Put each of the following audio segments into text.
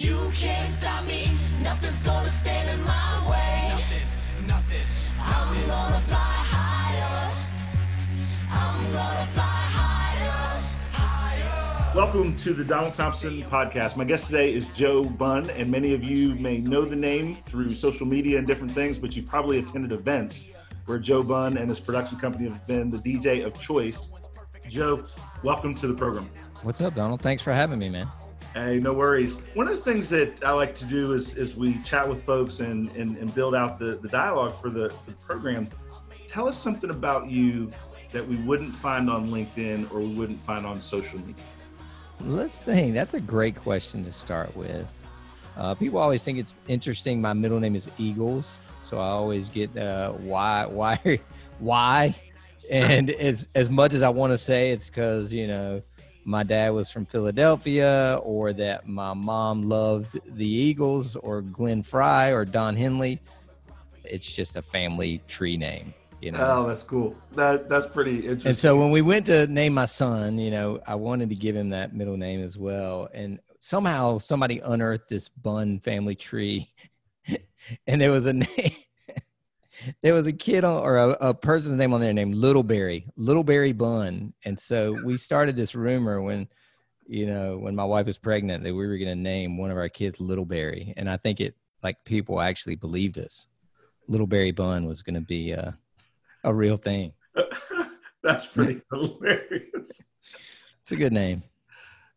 You can't stop me, nothing's gonna stand in my way. Nothing, nothing. I'm gonna fly higher. I'm gonna fly higher. Higher. Welcome to the Donald Thompson podcast. My guest today is Joe Bunn, and many of you may know the name through social media and different things, but you've probably attended events where Joe Bunn and his production company have been the DJ of choice. Joe, welcome to the program. What's up, Donald? Thanks for having me, man. Hey, no worries. One of the things that I like to do is, is we chat with folks and, and, and build out the, the dialogue for the, for the program. Tell us something about you that we wouldn't find on LinkedIn or we wouldn't find on social media. Let's think. That's a great question to start with. Uh, people always think it's interesting. My middle name is Eagles, so I always get uh, why, why, why, and as as much as I want to say, it's because you know my dad was from Philadelphia or that my mom loved the Eagles or Glenn Frey or Don Henley. It's just a family tree name, you know. Oh, that's cool. That that's pretty interesting. And so when we went to name my son, you know, I wanted to give him that middle name as well. And somehow somebody unearthed this Bunn family tree and there was a name there was a kid on, or a, a, person's name on there named Littleberry, Littleberry Bunn. And so we started this rumor when, you know, when my wife was pregnant that we were going to name one of our kids Little Littleberry. And I think it, like, people actually believed us. Little Littleberry Bunn was going to be a, a real thing. That's pretty hilarious. It's a good name.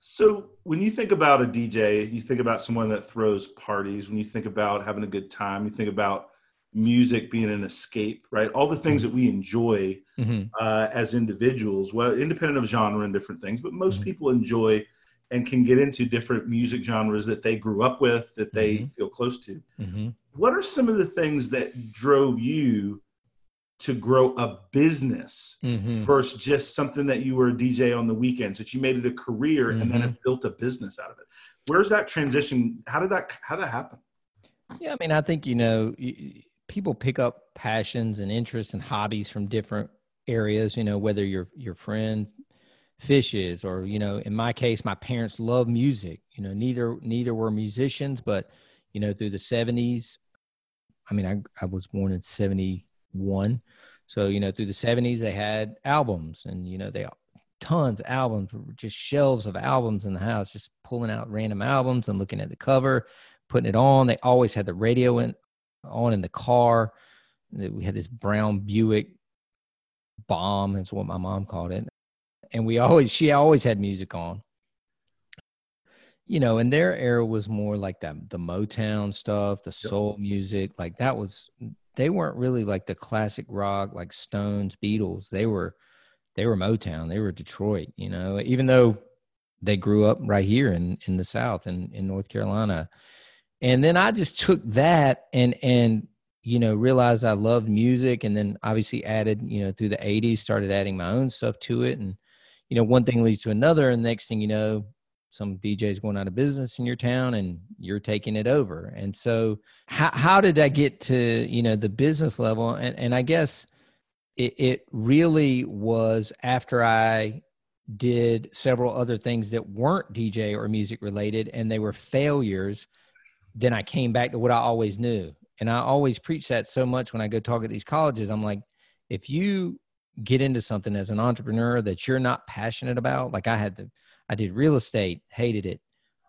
So, when you think about a DJ, you think about someone that throws parties. When you think about having a good time, you think about music being an escape, right? All the things that we enjoy mm-hmm. uh, as individuals, well, independent of genre and different things, but most mm-hmm. people enjoy and can get into different music genres that they grew up with, that they mm-hmm. feel close to. Mm-hmm. What are some of the things that drove you to grow a business mm-hmm. versus just something that you were a DJ on the weekends, that you made it a career and then mm-hmm. have built a business out of it? Where's that transition? How did that, how did that happen? Yeah, I mean, I think, you know, people pick up passions and interests and hobbies from different areas you know whether your your friend fishes or you know in my case my parents love music you know neither neither were musicians but you know through the 70s i mean i, I was born in 71 so you know through the 70s they had albums and you know they tons of albums just shelves of albums in the house just pulling out random albums and looking at the cover putting it on. They always had the radio in, on in the car. We had this brown Buick bomb, That's what my mom called it. And we always, she always had music on. You know, and their era was more like that, the Motown stuff, the soul music. Like that was, they weren't really like the classic rock, like Stones, Beatles. They were, they were Motown. They were Detroit, you know, even though they grew up right here in, in the South and in North Carolina and then I just took that and and you know realized I loved music, and then obviously added you know through the '80s started adding my own stuff to it, and you know one thing leads to another, and next thing you know, some DJ's going out of business in your town and you're taking it over. And so how how did I get to, you know, the business level? And and I guess it, it really was after I did several other things that weren't DJ or music related and they were failures, then I came back to what I always knew. And I always preach that so much when I go talk at these colleges. I'm like, if you get into something as an entrepreneur that you're not passionate about, like I had to, I did real estate, hated it.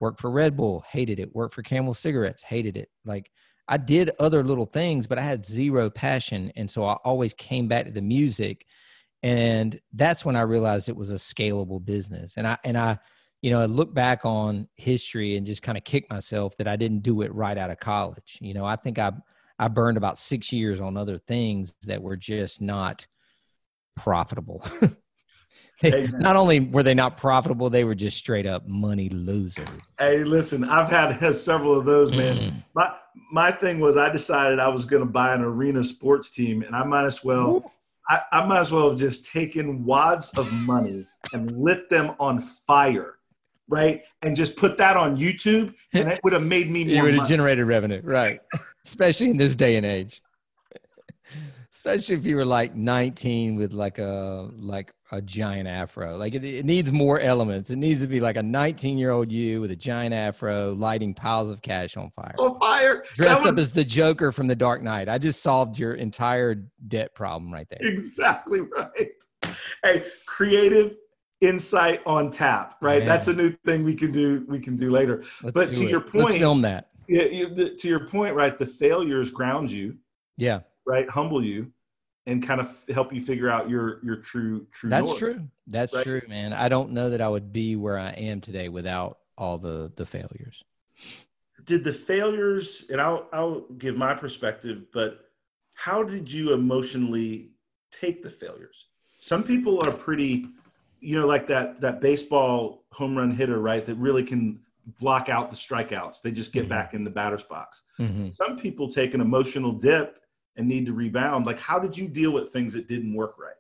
Worked for Red Bull, hated it. Worked for Camel cigarettes, hated it. Like I did other little things, but I had zero passion. And so I always came back to the music. And that's when I realized it was a scalable business. And I, and I, you know, I look back on history and just kind of kick myself that I didn't do it right out of college. You know, I think I, I burned about six years on other things that were just not profitable. they, not only were they not profitable, they were just straight up money losers. Hey, listen, I've had several of those, man. Mm. My my thing was I decided I was going to buy an arena sports team, and I might as well. I, I might as well have just taken wads of money and lit them on fire right? And just put that on YouTube, and it would have made me more. You would have generated revenue, right? Especially in this day and age. Especially if you were like 19 with like a like a giant afro. Like it, it, needs more elements. It needs to be like a 19 year old you with a giant afro lighting piles of cash on fire. On fire? Dressed up as the joker from the dark knight. I just solved your entire debt problem right there. Exactly right. Hey creative insight on tap right? Man. that's a new thing we can do we can do later. Let's but to it. your point Let's film that. yeah you, the, to your point right the failures ground you yeah. right humble you and kind of help you figure out your your true true that's north, true. That's right? true man. I don't know that i would be where i am today without all the the failures. Did the failures and i'll i'll give my perspective but how did you emotionally take the failures? Some people are pretty you know like that that baseball home run hitter right that really can block out the strikeouts. They just get mm-hmm. back in the batter's box. Mm-hmm. some people take an emotional dip and need to rebound. Like how did you deal with things that didn't work right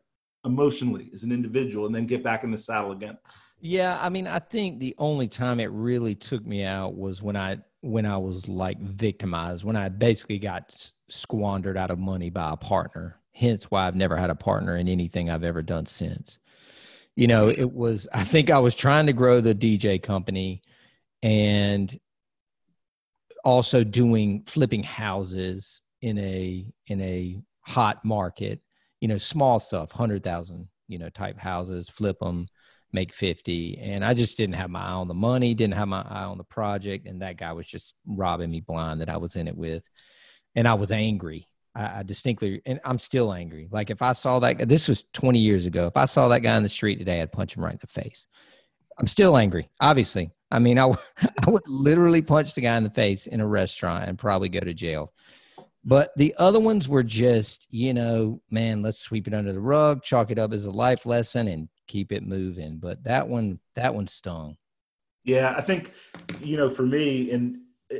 emotionally as an individual and then get back in the saddle again? Yeah i mean i think the only time it really took me out was when i when i was like victimized when i basically got squandered out of money by a partner. Hence why i've never had a partner in anything i've ever done since you know it was i think i was trying to grow the dj company and also doing flipping houses in a in a hot market you know small stuff 100000 you know type houses flip them make 50 and i just didn't have my eye on the money didn't have my eye on the project. And that guy was just robbing me blind that i was in it with. And i was angry I, I distinctly and i'm still angry like if i saw that this was 20 years ago if i saw that guy in the street today i'd punch him right in the face i'm still angry obviously i mean I, I would literally punch the guy in the face in a restaurant and probably go to jail but the other ones were just, you know, man, let's sweep it under the rug, chalk it up as a life lesson and keep it moving. But that one, that one stung. Yeah, I think, you know, for me, and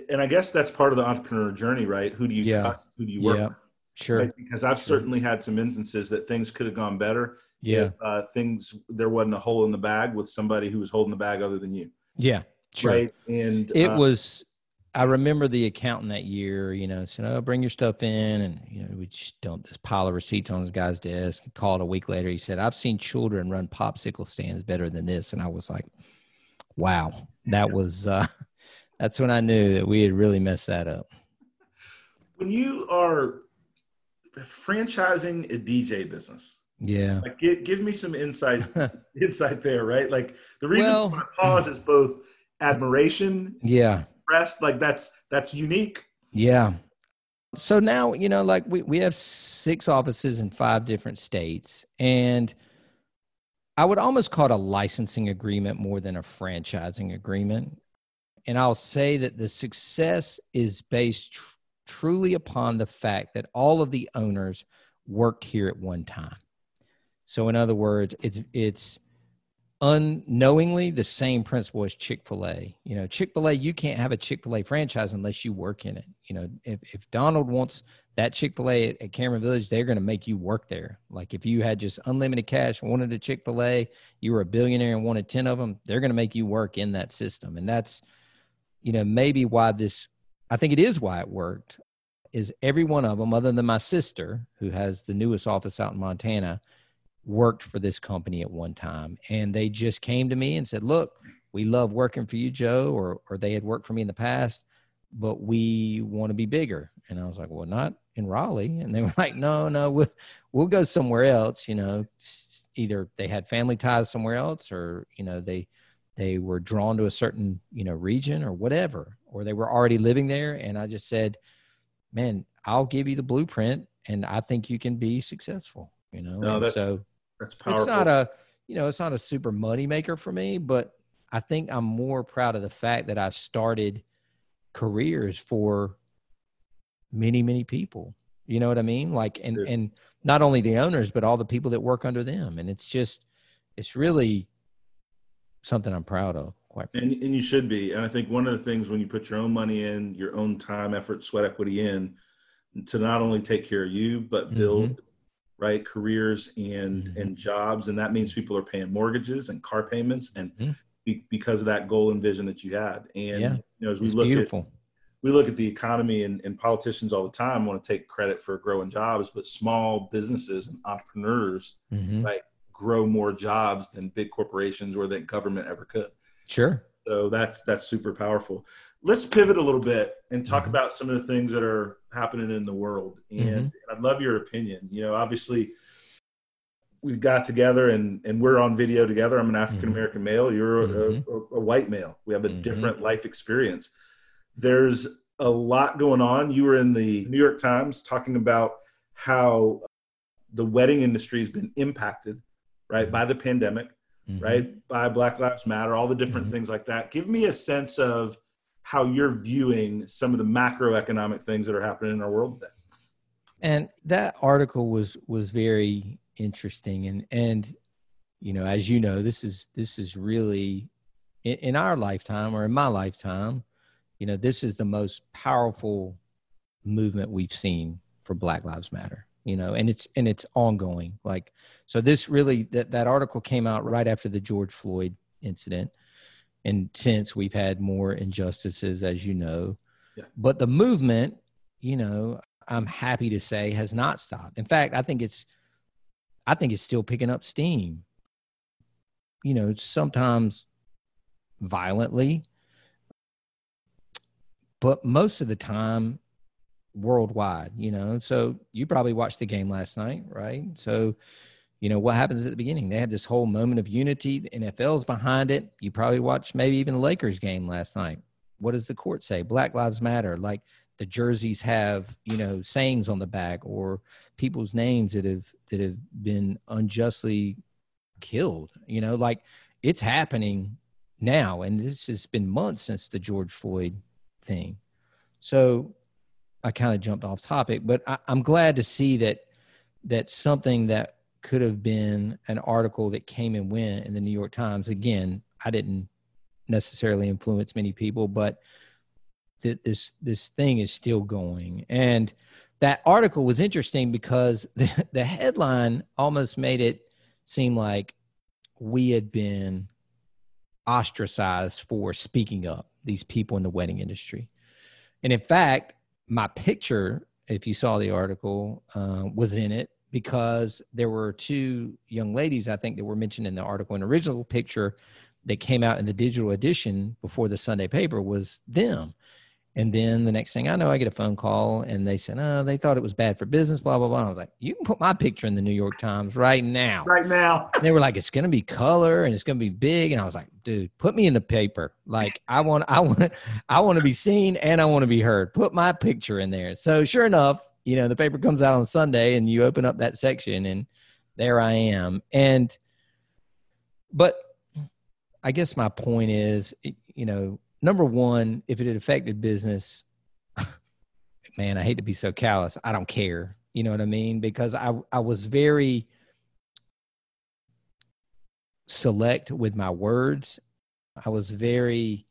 and I guess that's part of the entrepreneur journey, right? Who do you yeah. trust? Who do you work yeah. with? Sure. Right? Because I've sure. certainly had some instances that things could have gone better. Yeah. If, uh, things there wasn't a hole in the bag with somebody who was holding the bag other than you. Yeah. Sure. Right. And it uh, was I remember the accountant that year, you know, said, "Oh, bring your stuff in," and you know, we just dumped this pile of receipts on this guy's desk. He Called a week later, he said, "I've seen children run popsicle stands better than this," and I was like, "Wow, that was." Uh, that's when I knew that we had really messed that up. When you are franchising a DJ business, yeah, like give, give me some insight insight there, right? Like the reason well, I pause is both admiration, yeah. rest like that's that's unique. Yeah. So now you know like we, we have six offices in five different states and i would almost call it a licensing agreement more than a franchising agreement. And i'll say that the success is based truly upon the fact that all of the owners worked here at one time. So in other words it's it's unknowingly the same principle as chick-fil-a. You know chick-fil-a you can't have a chick-fil-a franchise unless you work in it. You know if, if donald wants that chick-fil-a at, at cameron village they're going to make you work there. Like if you had just unlimited cash wanted a chick-fil-a you were a billionaire and wanted 10 of them they're going to make you work in that system. And that's you know maybe why this i think it is why it worked is every one of them other than my sister who has the newest office out in montana worked for this company at one time and they just came to me and said look we love working for you joe or or they had worked for me in the past but we want to be bigger. And i was like well not in raleigh. And they were like no no we'll, we'll go somewhere else you know either they had family ties somewhere else or you know they they were drawn to a certain you know region or whatever or they were already living there. And i just said man i'll give you the blueprint and i think you can be successful you know? No, And that's so That's powerful. it's not a you know it's not a super money maker for me but i think i'm more proud of the fact that i started careers for many many people. You know what i mean? Like and Sure. and not only the owners but all the people that work under them. And it's just it's really something i'm proud of quite and, and you should be. And I think one of the things when you put your own money in, your own time, effort, sweat equity in, to not only take care of you, but build right careers and Mhm. and jobs, and that means people are paying mortgages and car payments, and Mhm. be, because of that goal and vision that you had. And Yeah. you know, as we it's look at beautiful we look at the economy and, and politicians all the time want to take credit for growing jobs, but small businesses and entrepreneurs Mhm. right grow more jobs than big corporations or that government ever could. Sure So that's that's super powerful. Let's pivot a little bit and talk Mhm. about some of the things that are happening in the world. And I'd love your opinion. You know, obviously we got together and and we're on video together. I'm an African American male. You're a, Mhm. a, a white male. We have a Mhm. different life experience. There's a lot going on. You were in the New York Times talking about how the wedding industry has been impacted, right, by the pandemic Mhm. right? By Black Lives Matter, all the different Mhm. things like that. Give me a sense of how you're viewing some of the macroeconomic things that are happening in our world today. and that article was was very interesting and and you know as you know this is this is really in, in our lifetime or in my lifetime you know this is the most powerful movement we've seen for black lives matter you know and it's and it's ongoing like so this really that that article came out right after the george floyd incident and since we've had more injustices as you know. Yeah. but the movement you know i'm happy to say has not stopped. In fact i think it's i think it's still picking up steam. You know sometimes violently but most of the time worldwide you know? So you probably watched the game last night right? So you know what happens at the beginning? They have this whole moment of unity. The nfl's behind it. You probably watched maybe even the lakers game last night. What does the court say? Black lives matter. Like the jerseys have you know sayings on the back or people's names that have that have been unjustly killed you know? Like it's happening now and this has been months since the george floyd thing. So i kind of jumped off topic but I, i'm glad to see that that something that could have been an article that came and went in the new york times. Again i didn't necessarily influence many people but that this this thing is still going. And that article was interesting because the, the headline almost made it seem like we had been ostracized for speaking up these people in the wedding industry. And in fact my picture if you saw the article uh, was in it because there were two young ladies i think that were mentioned in the article. An original picture that came out in the digital edition before the sunday paper was them and then the next thing I know, I get a phone call and they said, oh, they thought it was bad for business, blah, blah, blah. And I was like, you can put my picture in the New York Times right now. Right now, And they were like, it's going to be color and it's going to be big. And I was like, dude, put me in the paper. Like I want, I want, I want to be seen and I want to be heard. Put my picture in there. So sure enough, you know, the paper comes out on Sunday and you open up that section and there I am. And, but I guess my point is, you know, number one, if it had affected business, man, I hate to be so callous. I don't care. You know what I mean? Because I, I was very, select with my words. I was very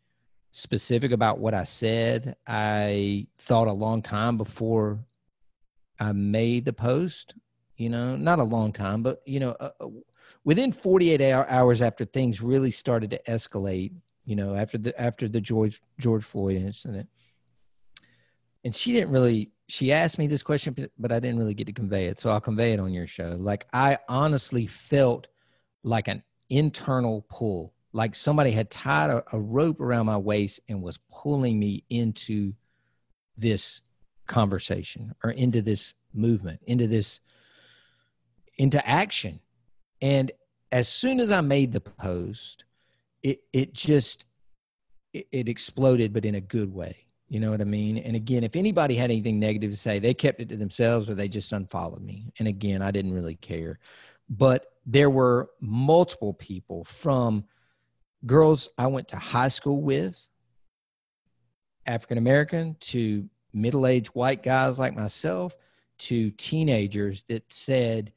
specific about what I said. I thought a long time before I made the post, you know, not a long time, but, you know, uh, uh within 48 hours after things really started to escalate, you know, after the, after the George, George Floyd incident. And she didn't really, she asked me this question, but I didn't really get to convey it. So I'll convey it on your show. Like I honestly felt like an internal pull like somebody had tied a, a, rope around my waist and was pulling me into this conversation or into this movement into this into action and as soon as i made the post it it just it, it exploded but in a good way. You know what i mean? And again if anybody had anything negative to say they kept it to themselves or they just unfollowed me. And again i didn't really care. But there were multiple people from girls I went to high school with, African American, to middle aged white guys like myself, to teenagers that said,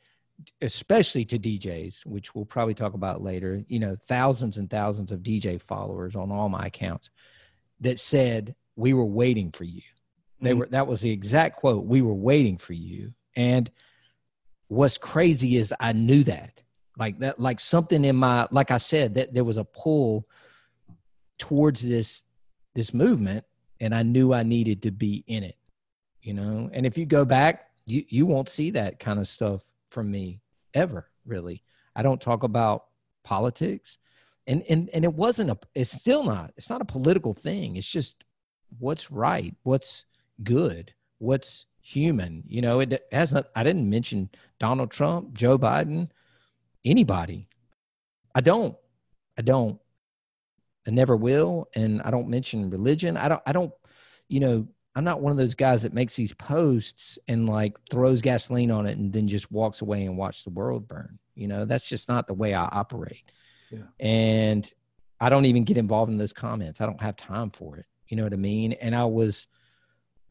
especially to DJs, which we'll probably talk about later, you know, thousands and thousands of DJ followers on all my accounts that said, We were waiting for you. They mm-hmm. were that was the exact quote, we were waiting for you. And what's crazy is I knew that like that like something in my like i said that there was a pull towards this this movement and i knew i needed to be in it you know and if you go back you you won't see that kind of stuff from me ever really i don't talk about politics and and and it wasn't a it's still not it's not a political thing it's just what's right what's good what's human you know it has not i didn't mention donald trump joe biden anybody. I don't. I don't. I never will. And I don't mention religion. I don't, I don't, you know, I'm not one of those guys that makes these posts and like throws gasoline on it and then just walks away and watch the world burn. You know, that's just not the way I operate. Yeah. And I don't even get involved in those comments. I don't have time for it. You know what I mean? And I was,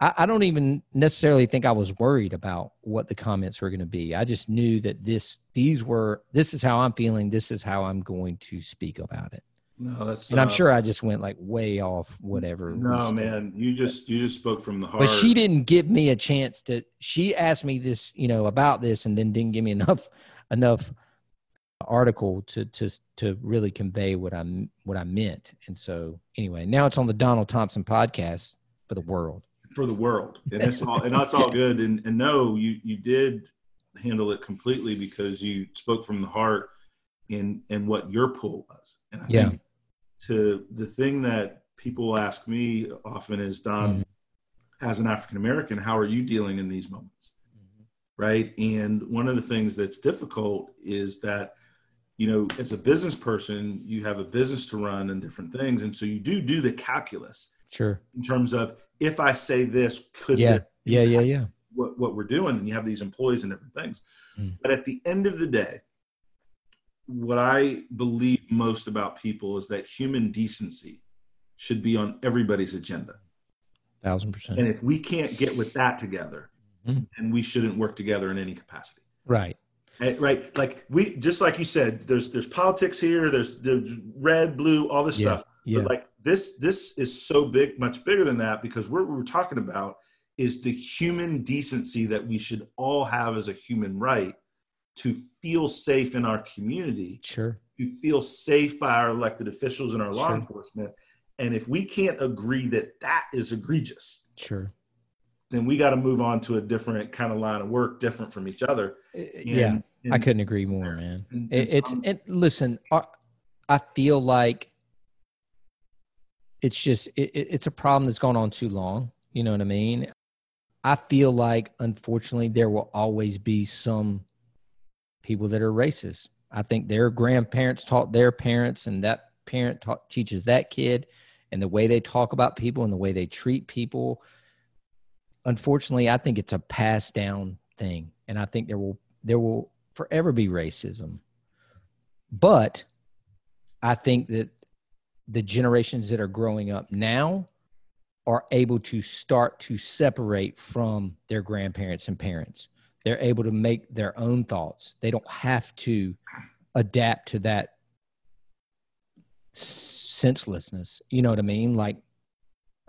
I, I don't even necessarily think I was worried about what the comments were going to be. I just knew that this, these were, this is how I'm feeling. This is how I'm going to speak about it. No, that's and I'm uh, sure I just went like way off whatever. No, man, you just you just spoke from the heart. But she didn't give me a chance to. She asked me this, you know, about this, and then didn't give me enough enough article to to to really convey what I'm what I meant. And so anyway, now it's on the Donald Thompson podcast for the world for the world, and that's all. And that's all good. And, and no, you you did handle it completely because you spoke from the heart in in what your pull was. And I yeah. To the thing that people ask me often is Don, mm-hmm. as an African American, how are you dealing in these moments? Mm-hmm. Right. And one of the things that's difficult is that you know as a business person you have a business to run and different things and so you do do the calculus sure in terms of if I say this, could yeah, yeah, yeah, yeah, what what we're doing, and you have these employees and different things. Mm. But at the end of the day, what I believe most about people is that human decency should be on everybody's agenda. Thousand percent. And if we can't get with that together, mm. then we shouldn't work together in any capacity. Right. And, right. Like we just like you said, there's there's politics here, there's there's red, blue, all this yeah. stuff. Yeah. But like this this is so big much bigger than that because what we're talking about is the human decency that we should all have as a human right to feel safe in our community sure to feel safe by our elected officials and our law sure. enforcement. And if we can't agree that that is egregious sure. then we got to move on to a different kind of line of work different from each other. Uh, uh, and, yeah and, i couldn't agree more man. and, it, it's it, listen uh, i feel like it's just it, it's a problem that's gone on too long you know what i mean? I feel like unfortunately there will always be some people that are racist i think their grandparents taught their parents and that parent taught, teaches that kid and the way they talk about people and the way they treat people unfortunately i think it's a passed down thing and i think there will there will forever be racism but i think that the generations that are growing up now are able to start to separate from their grandparents and parents. They're able to make their own thoughts. They don't have to adapt to that senselessness. You know what I mean? Like,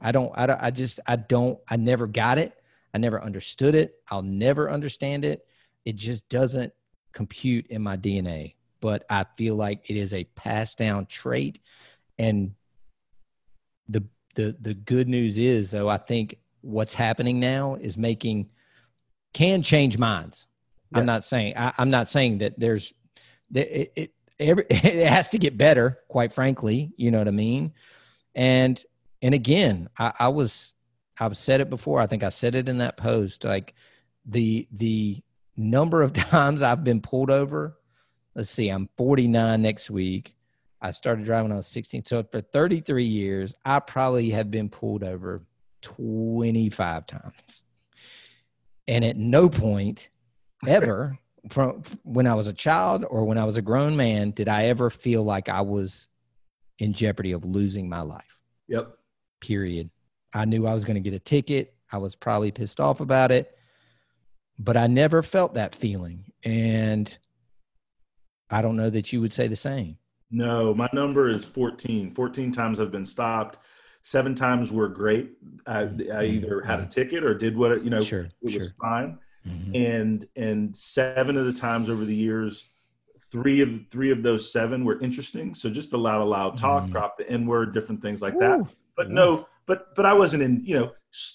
I don't, I, I just, I don't, I never got it. I never understood it. I'll never understand it. It just doesn't compute in my DNA. But I feel like it is a passed down trait. And the the the good news is though, I think what's happening now is making can change minds. Yes. I'm not saying I, am not saying that there's it, it, every, it has to get better, quite frankly. You know what I mean? And and again, I, I was I've said it before. I think I said it in that post. Like the the number of times I've been pulled over. Let's see, I'm 49 next week. I started driving when I was 16. So for 33 years, I probably have been pulled over 25 times. And at no point ever from when I was a child or when I was a grown man did I ever feel like I was in jeopardy of losing my life. Yep. Period. I knew I was going to get a ticket. I was probably pissed off about it, but I never felt that feeling. And I don't know that you would say the same. No, my number is 14. 14 times I've been stopped. Seven times were great. I, I mm-hmm. either had a mm-hmm. ticket or did what, you know, sure, it was sure. fine. Mm-hmm. And, and seven of the times over the years, three of three of those seven were interesting. So just a lot of loud talk, mm-hmm. drop the N word, different things like Ooh. that. But no, but, but I wasn't in, you know,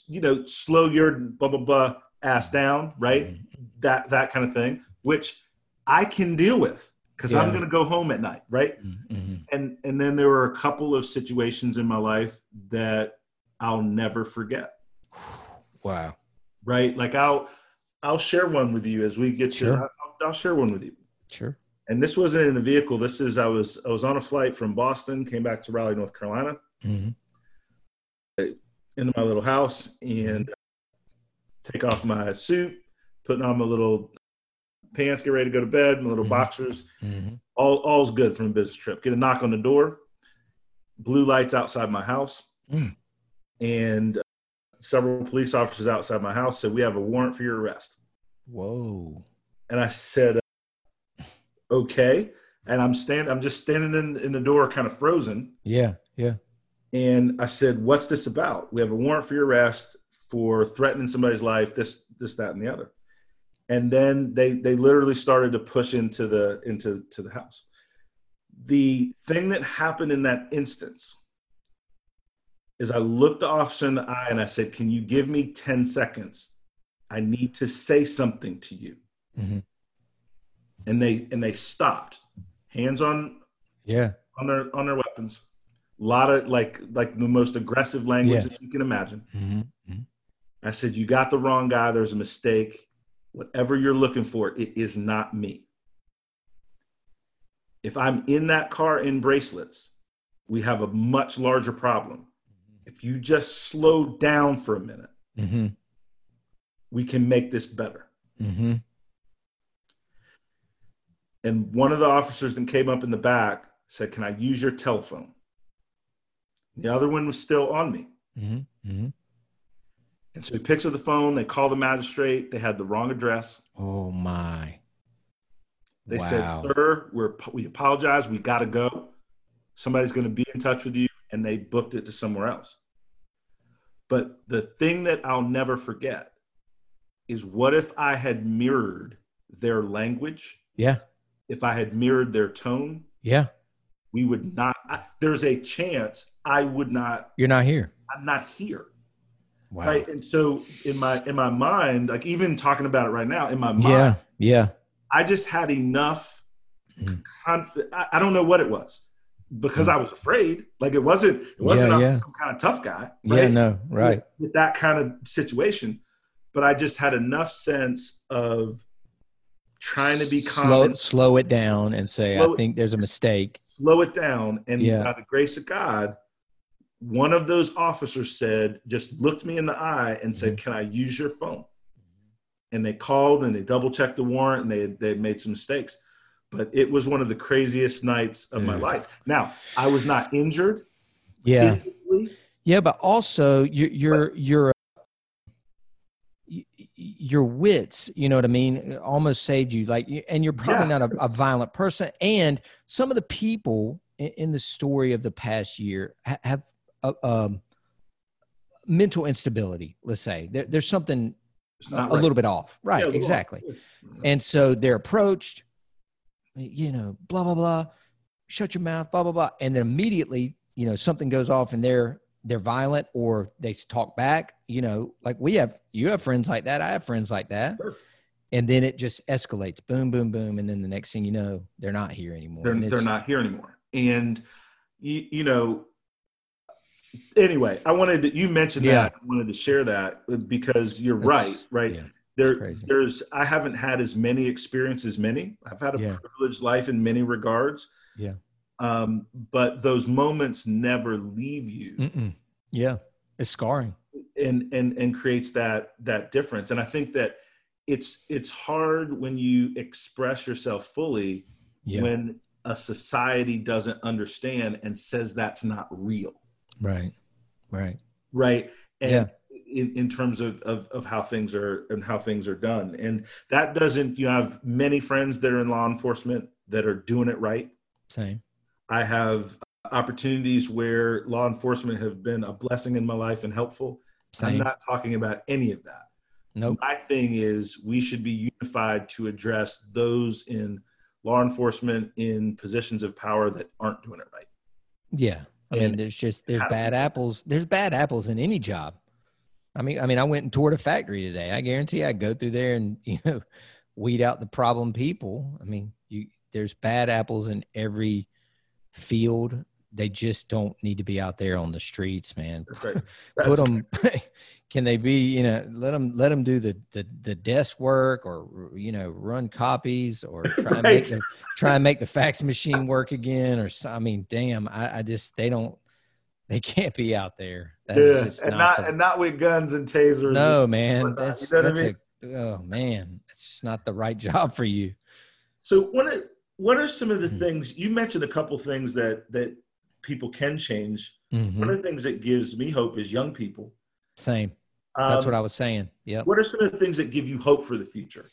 you know, slow your blah, blah, blah ass down, right? Mm-hmm. That, that kind of thing, which I can deal with because yeah. I'm going to go home at night, right? Mm-hmm. And and then there were a couple of situations in my life that I'll never forget. Wow. Right? Like I'll I'll share one with you as we get sure. to I'll, I'll share one with you. Sure. And this wasn't in a vehicle. This is I was I was on a flight from Boston, came back to Raleigh, North Carolina, mm-hmm. into my little house, and take off my suit, putting on my little pants, get ready to go to bed, my little mm-hmm. boxers. Mm-hmm. All all's good from a business trip. Get a knock on the door, blue lights outside my house, mm. and uh, several police officers outside my house said, "We have a warrant for your arrest." Whoa! And I said, uh, "Okay." And I'm standing. I'm just standing in in the door, kind of frozen. Yeah, yeah. And I said, "What's this about? We have a warrant for your arrest for threatening somebody's life. This, this, that, and the other." And then they they literally started to push into the into to the house. The thing that happened in that instance is i looked the officer in the eye and i said can you give me 10 seconds? I need to say something to you. Mm-hmm. and they and they stopped. Hands on yeah. on their on their weapons. A lot of like like the most aggressive language yeah. that you can imagine. Mm-hmm. Mm-hmm. i said you got the wrong guy. There's a mistake whatever you're looking for, it is not me. If I'm in that car in bracelets, we have a much larger problem. If you just slow down for a minute, mm-hmm. we can make this better. Mm-hmm. And one of the officers that came up in the back said, Can I use your telephone? The other one was still on me. Mm-hmm. And so he picks up the phone. They call the magistrate. They had the wrong address. Oh my! They wow. said, "Sir, we're we apologize. We got to go. Somebody's going to be in touch with you." And they booked it to somewhere else. But the thing that I'll never forget is what if I had mirrored their language? Yeah. If I had mirrored their tone? Yeah. We would not. I, there's a chance I would not. You're not here. I'm not here. Wow. Right. And so in my in my mind, like even talking about it right now, in my mind, yeah, yeah, I just had enough mm. confidence. I, I, don't know what it was because mm. I was afraid. Like it wasn't it wasn't yeah, yeah. some kind of tough guy. Right? Yeah, no, right. With, with that kind of situation. But I just had enough sense of trying to be calm. Slow, slow it down and say, I think there's a mistake. Slow it down. And yeah. by the grace of God, one of those officers said, just looked me in the eye and said, mm-hmm. Can I use your phone? And they called and they double checked the warrant and they they made some mistakes. But it was one of the craziest nights of my life. Now, I was not injured. Yeah. Physically, yeah, but also you, you're you're your wits, you know what I mean, almost saved you. Like, and you're probably yeah. not a, a violent person. And some of the people in the story of the past year have uh, um, mental instability. Let's say there, there's something a, a right. little bit off, right? Yeah, exactly. off. And so they're approached, you know, blah blah blah, shut your mouth, blah blah blah, and then immediately, you know, something goes off and they're they're violent or they talk back. You know, like we have, you have friends like that. I have friends like that. Sure. And then it just escalates, boom, boom, boom, and then the next thing you know, they're not here anymore. they're, they're not here anymore and you, you know anyway i wanted to you mentioned Yeah. that i wanted to share that because you're That's- right right yeah, there there's i haven't had as many experiences as many i've had a Yeah. privileged life in many regards Yeah. um, but those moments never leave you Mm-mm. Yeah, it's scarring. and and and creates that that difference and i think that it's it's hard when you express yourself fully Yeah, when a society doesn't understand and says that's not real right, right. right and Yeah. in, in terms of, of of how things are and how things are done and that doesn't you have many friends that are in law enforcement that are doing it right Same. i have opportunities where law enforcement have been a blessing in my life and helpful Same. i'm not talking about any of that nope. my thing is we should be unified to address those in law enforcement in positions of power that aren't doing it right Yeah. I mean, And there's just there's bad apples. There's bad apples in any job. I mean, I mean, I went and toured a factory today. I guarantee I go through there and you know weed out the problem people. I mean, you there's bad apples in every field. They just don't need to be out there on the streets, man. Right. Put them. can they be? You know, let them let them do the the, the desk work or you know run copies or try and make try and make the fax machine work again or I mean, damn, I, I just they don't they can't be out there. That yeah, just and not, not the- and not with guns and tasers. no man. That's you know what I that's a oh man, it's just not the right job for you. So what are, what are some of the Mhm. things you mentioned? A couple things that that people can change. Mhm. One of the things that gives me hope is young people. Same. That's Um, what I was saying. Yeah. What are some of the things that give you hope for the future?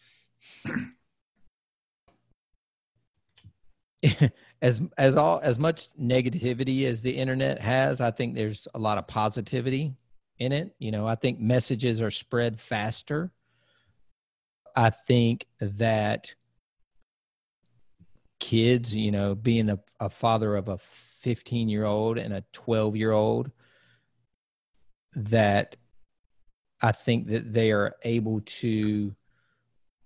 as as all as much negativity as the internet has i think there's a lot of positivity in it you know i think messages are spread faster i think that kids you know being a, a father of a 15 year old and a 12 year old that i think that they are able to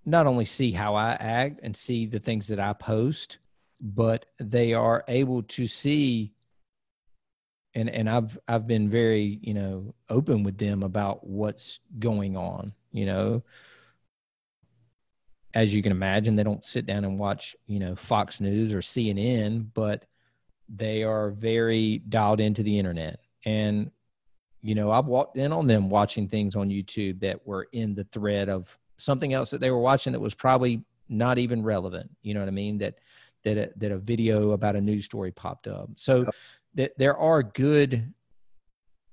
not only see how i act and see the things that i post but they are able to see and and I've I've been very, you know, open with them about what's going on, you know. As you can imagine, they don't sit down and watch, you know, Fox News or CNN, but they are very dialed into the internet. And you know, I've walked in on them watching things on YouTube that were in the thread of something else that they were watching that was probably not even relevant. You know what I mean? That that a, that a video about a news story popped up. So that there are good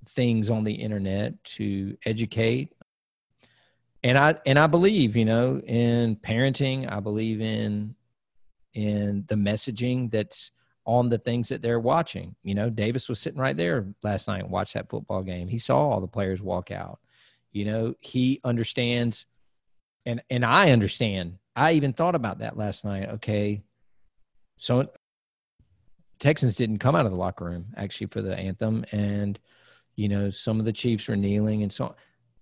things on the internet to educate. And I and I believe, you know, in parenting, I believe in in the messaging that's on the things that they're watching. You know, Davis was sitting right there last night and watched that football game. He saw all the players walk out. You know, he understands and and I understand. I even thought about that last night. Okay, so Texans didn't come out of the locker room actually for the anthem, and you know some of the Chiefs were kneeling and so. On.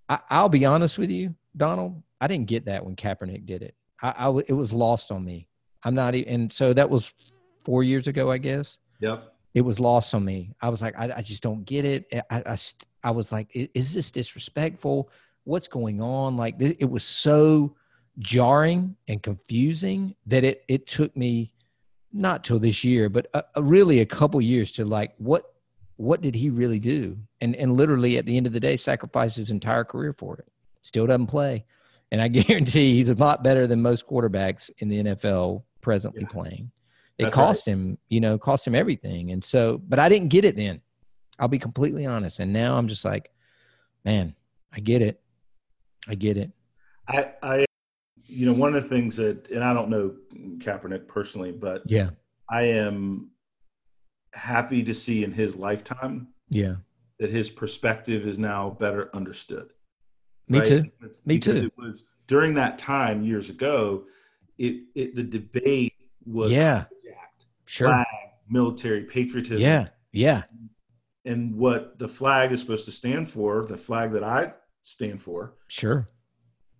I, I'll be honest with you, Donald. I didn't get that when Kaepernick did it. I, I it was lost on me. I'm not even, and so that was four years ago, I guess. Yep. It was lost on me. I was like, I, I just don't get it. I, I, I was like, is, is this disrespectful? What's going on? Like, it was so jarring and confusing that it it took me not till this year, but uh, uh, really a couple years to like what what did he really do? And and literally at the end of the day, sacrificed his entire career for it. Still doesn't play, and I guarantee he's a lot better than most quarterbacks in the NFL presently Yeah. playing. It That's cost him, you know, cost him everything, and so. But I didn't get it then. I'll be completely honest, and now I'm just like, man, I get it. I get it. I, I, you know, one of the things that, and I don't know Kaepernick personally, but Yeah. I am happy to see in his lifetime Yeah. that his perspective is now better understood. Me right? too. Because- Me too. It was during that time years ago. It, it the debate was Yeah. Sure. flag, military patriotism, Yeah. Yeah. and what the flag is supposed to stand for. The flag that I stand for Sure.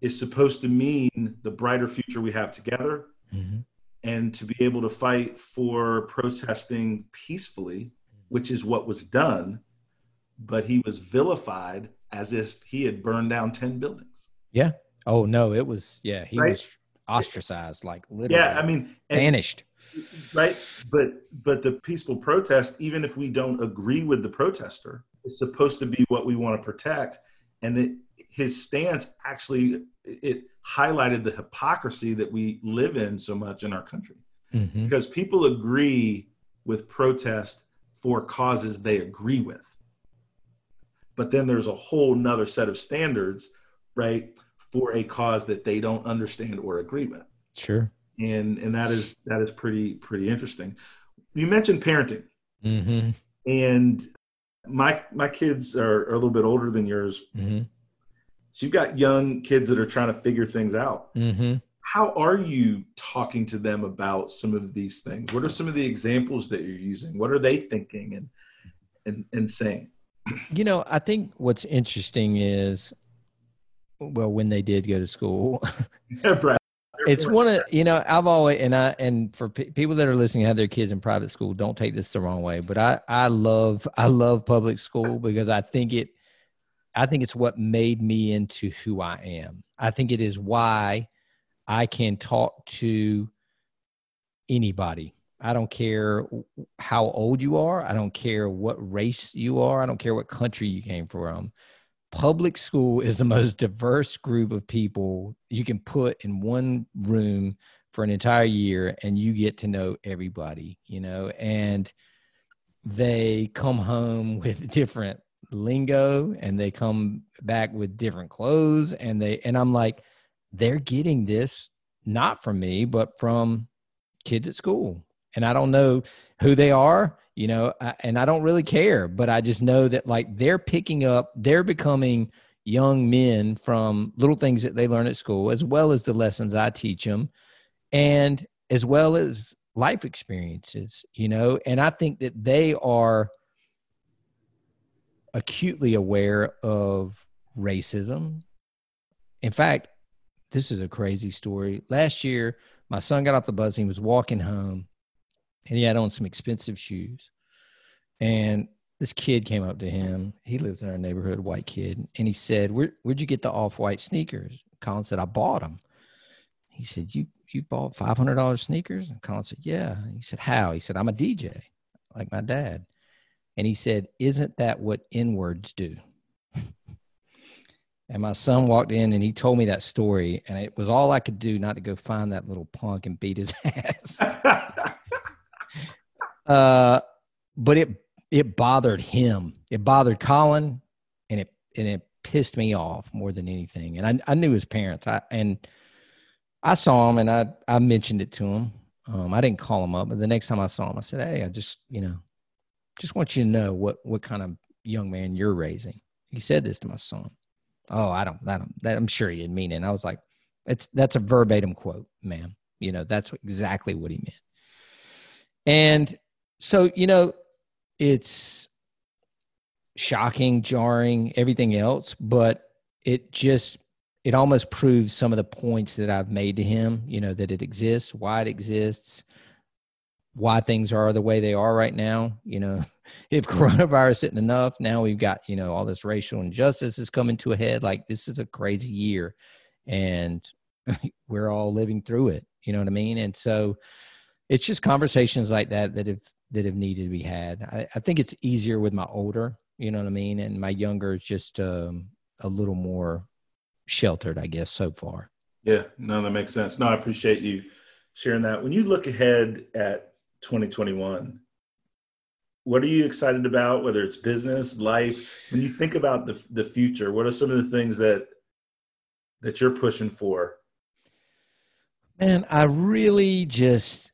is supposed to mean the brighter future we have together, Mhm. and to be able to fight for protesting peacefully, which is what was done. But he was vilified as if he had burned down ten buildings. Yeah. Oh no, it was yeah, he Right? was ostracized, like literally Yeah, I mean, and- banished. Right but but the peaceful protest even if we don't agree with the protester is supposed to be what we want to protect and it, his stance actually it highlighted the hypocrisy that we live in so much in our country Mhm. because people agree with protest for causes they agree with but then there's a whole nother set of standards right for a cause that they don't understand or agree with Sure. And and that is that is pretty pretty interesting. You mentioned parenting, Mm-hmm. and my my kids are, are a little bit older than yours. Mm-hmm. So you've got young kids that are trying to figure things out. Mm-hmm. How are you talking to them about some of these things? What are some of the examples that you're using? What are they thinking and and and saying? You know, I think what's interesting is, well, when they did go to school, Brad, it's one of you know I've always and I and for pe- people that are listening have their kids in private school, don't take this the wrong way, but I I love I love public school because I think it I think it's what made me into who I am. I think it is why I can talk to anybody. I don't care how old you are. I don't care what race you are. I don't care what country you came from. Public school is the most diverse group of people you can put in one room for an entire year and you get to know everybody, you know, and they come home with different lingo and they come back with different clothes and they and I'm like they're getting this not from me but from kids at school. And I don't know who they are, you know, I, and I don't really care, but I just know that like they're picking up, they're becoming young men from little things that they learn at school, as well as the lessons I teach them, and as well as life experiences, you know, and I think that they are acutely aware of racism. In fact, this is a crazy story. Last year, my son got off the bus he was walking home and he had on some expensive shoes. And this kid came up to him. He lives in our neighborhood, white kid, and he said, Where, "Where'd you get the off-white sneakers?" Colin said, "I bought them." He said, "You you bought five hundred dollars sneakers?" And Colin said, "Yeah." He said, "How?" He said, "I'm a DJ, like my dad." And he said, "Isn't that what N-words do?" And my son walked in and he told me that story, and it was all I could do not to go find that little punk and beat his ass. uh, but it it bothered him. It bothered Colin, and it and it pissed me off more than anything. And I I knew his parents. I and I saw him, and I I mentioned it to him. Um, I didn't call him up, but the next time I saw him, I said, "Hey, I just you know, just want you to know what what kind of young man you're raising." He said this to my son. Oh, I don't, I don't. That, I'm sure he didn't mean it. And I was like, "It's that's a verbatim quote, ma'am. You know, that's exactly what he meant." And so, you know, it's shocking, jarring, everything else, but it just it almost proves some of the points that I've made to him, you know, that it exists, why it exists, why things are the way they are right now. You know, if coronavirus isn't enough, now we've got, you know, all this racial injustice is coming to a head. Like this is a crazy year and we're all living through it. You know what I mean? And so it's just conversations like that that have that have needed to be had. I, I think it's easier with my older, you know what I mean, and my younger is just um, a little more sheltered, I guess, so far. Yeah, no, that makes sense. No, I appreciate you sharing that. When you look ahead at 2021, what are you excited about? Whether it's business, life, when you think about the the future, what are some of the things that that you're pushing for? Man, I really just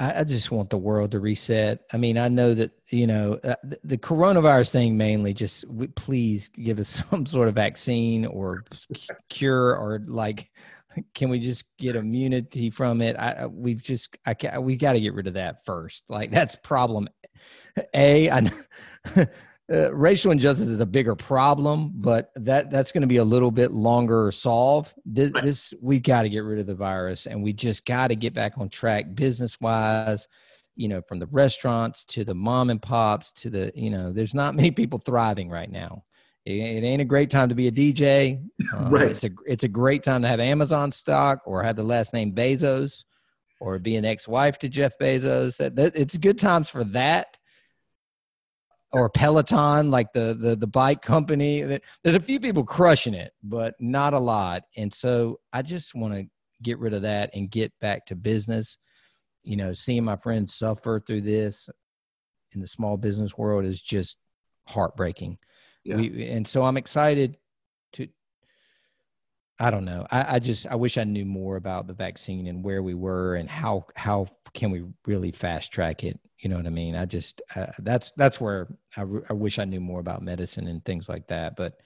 I, I just want the world to reset. I mean, I know that you know uh, the, the coronavirus thing mainly. Just please give us some sort of vaccine or cure or like, can we just get immunity from it? I, we've just I ca- we got to get rid of that first. Like that's problem a. I. Uh, racial injustice is a bigger problem, but that that's going to be a little bit longer solve. This, Right. this we got to get rid of the virus, and we just got to get back on track business wise. You know, from the restaurants to the mom and pops to the you know, there's not many people thriving right now. It, it ain't a great time to be a DJ. Uh, Right. It's a it's a great time to have Amazon stock or have the last name Bezos or be an ex-wife to Jeff Bezos. It's good times for that or Peloton, like the the the bike company. There's a few people crushing it, but not a lot. And so I just want to get rid of that and get back to business. You know, seeing my friends suffer through this in the small business world is just heartbreaking. Yeah. We, and so I'm excited to. I don't know. I, I just I wish I knew more about the vaccine and where we were and how how can we really fast track it. You know what I mean? I just uh, that's that's where I, re- I wish I knew more about medicine and things like that. But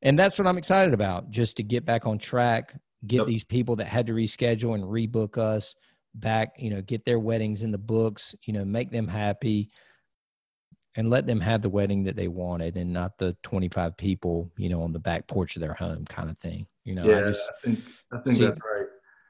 and that's what I'm excited about, just to get back on track, get Yep. these people that had to reschedule and rebook us back. You know, get their weddings in the books. You know, make them happy and let them have the wedding that they wanted and not the 25 people you know on the back porch of their home kind of thing you know yeah, i just I think I think see- that's right.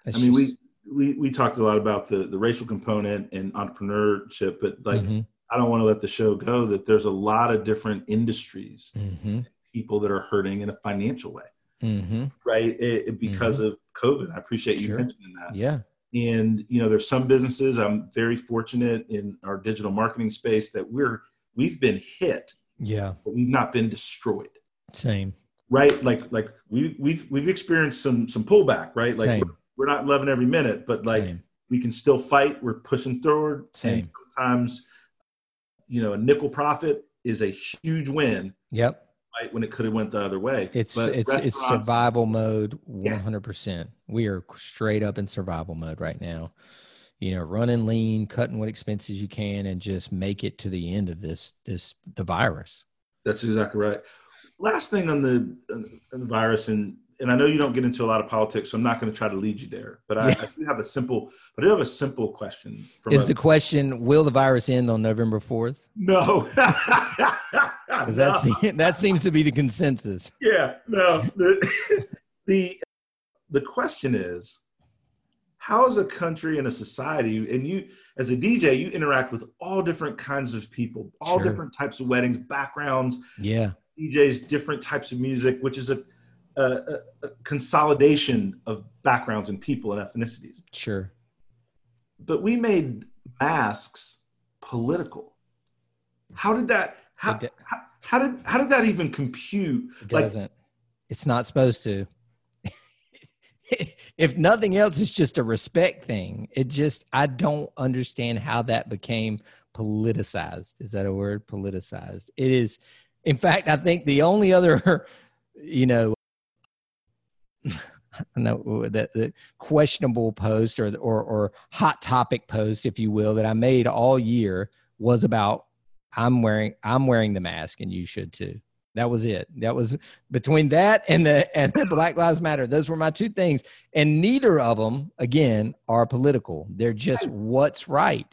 I mean, just- we, we we talked a lot about the the racial component and entrepreneurship, but like Mhm, I don't want to let the show go that there's a lot of different industries, mhm, people that are hurting in a financial way, mhm. right? It, it- because of COVID. I appreciate you Sure. mentioning that. yeah And you know, there's some businesses. I'm very fortunate in our digital marketing space that we're we've been hit, yeah but we've not been destroyed. same Right? Like like we we've we've experienced some some pullback, right? Like Same. We're, not loving every minute, but like same we can still fight. We're pushing through. Same. And sometimes, you know, a nickel profit is a huge win, yep right? When it could have went the other way. it's But it's it's survival mode Yeah. 100% we are straight up in survival mode right now you know running lean cutting what expenses you can and just make it to the end of this this the virus That's exactly right. Last thing on the, on the virus, and and I know you don't get into a lot of politics, so I'm not going to try to lead you there. But I, I do have a simple, but I do have a simple question. From is a, the question will the virus end on november 4th no? because No. that's that seems to be the consensus yeah no the, the the question is how is a country and a society and you as a dj you interact with all different kinds of people all Sure. different types of weddings backgrounds yeah djs different types of music which is a, a, consolidation of backgrounds and people and ethnicities sure but we made masks political how did that how, di- how, how did how did that even compute It Like- doesn't. it's not supposed to. if nothing else, it's just a respect thing. It just I don't understand how that became politicized. Is that a word? Politicized. It is. In fact, I think the only other, you know, Know that the questionable post or or or hot topic post, if you will, that I made all year was about I'm wearing I'm wearing the mask and you should too. That was it. That was between that and the and the Black Lives Matter. Those were my two things, and neither of them, again, are political. They're just what's right.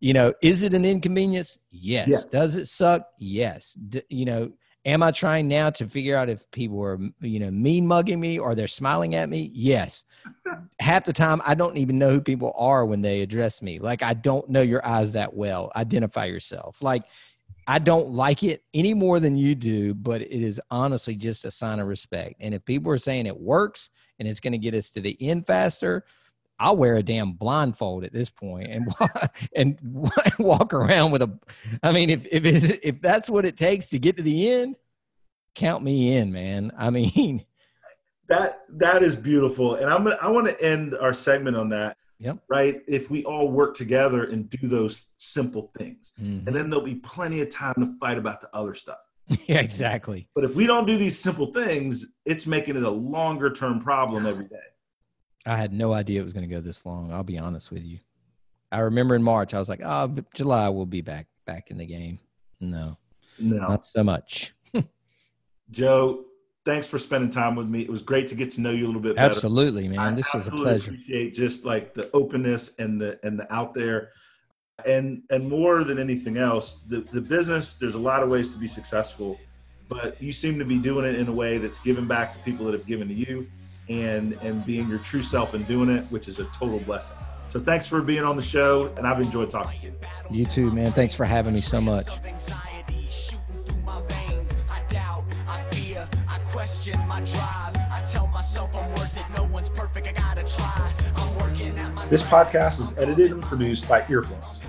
You know, is it an inconvenience? Yes. Yes. Does it suck? Yes. D- you know, am I trying now to figure out if people are you know mean mugging me or they're smiling at me? Yes. Half the time, I don't even know who people are when they address me. Like I don't know your eyes that well. Identify yourself. Like I don't like it any more than you do, but it is honestly just a sign of respect. And if people are saying it works and it's going to get us to the end faster, I'll wear a damn blindfold at this point and and walk around with a. I mean, if if it, if that's what it takes to get to the end, count me in, man. I mean, that that is beautiful and i'm gonna i want to end our segment on that Yep. right if we all work together and do those simple things mhm. and then there'll be plenty of time to fight about the other stuff yeah, exactly. but if we don't do these simple things it's making it a longer term problem every day I had no idea it was going to go this long. I'll be honest with you. I remember in March, I was like, oh, July we'll be back back in the game. No, no, not so much. Joe, thanks for spending time with me. It was great to get to know you a little bit better. Absolutely, man. I this was a pleasure. Appreciate just like the openness and the and the out there, and and more than anything else, the the business. There's a lot of ways to be successful, but you seem to be doing it in a way that's giving back to people that have given to you, and and being your true self and doing it, which is a total blessing. So thanks for being on the show, and I've enjoyed talking to you. You too, man. Thanks for having me so much. question my drive. I tell myself I'm worth it. No one's perfect. I gotta try. I'm working at my This podcast is edited and produced by Earfluence.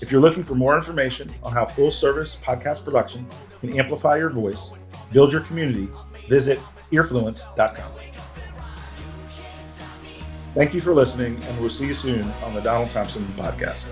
If you're looking for more information on how full service podcast production can amplify your voice, build your community, visit earfluence.com. Thank you for listening, and we'll see you soon on the Donald Thompson podcast.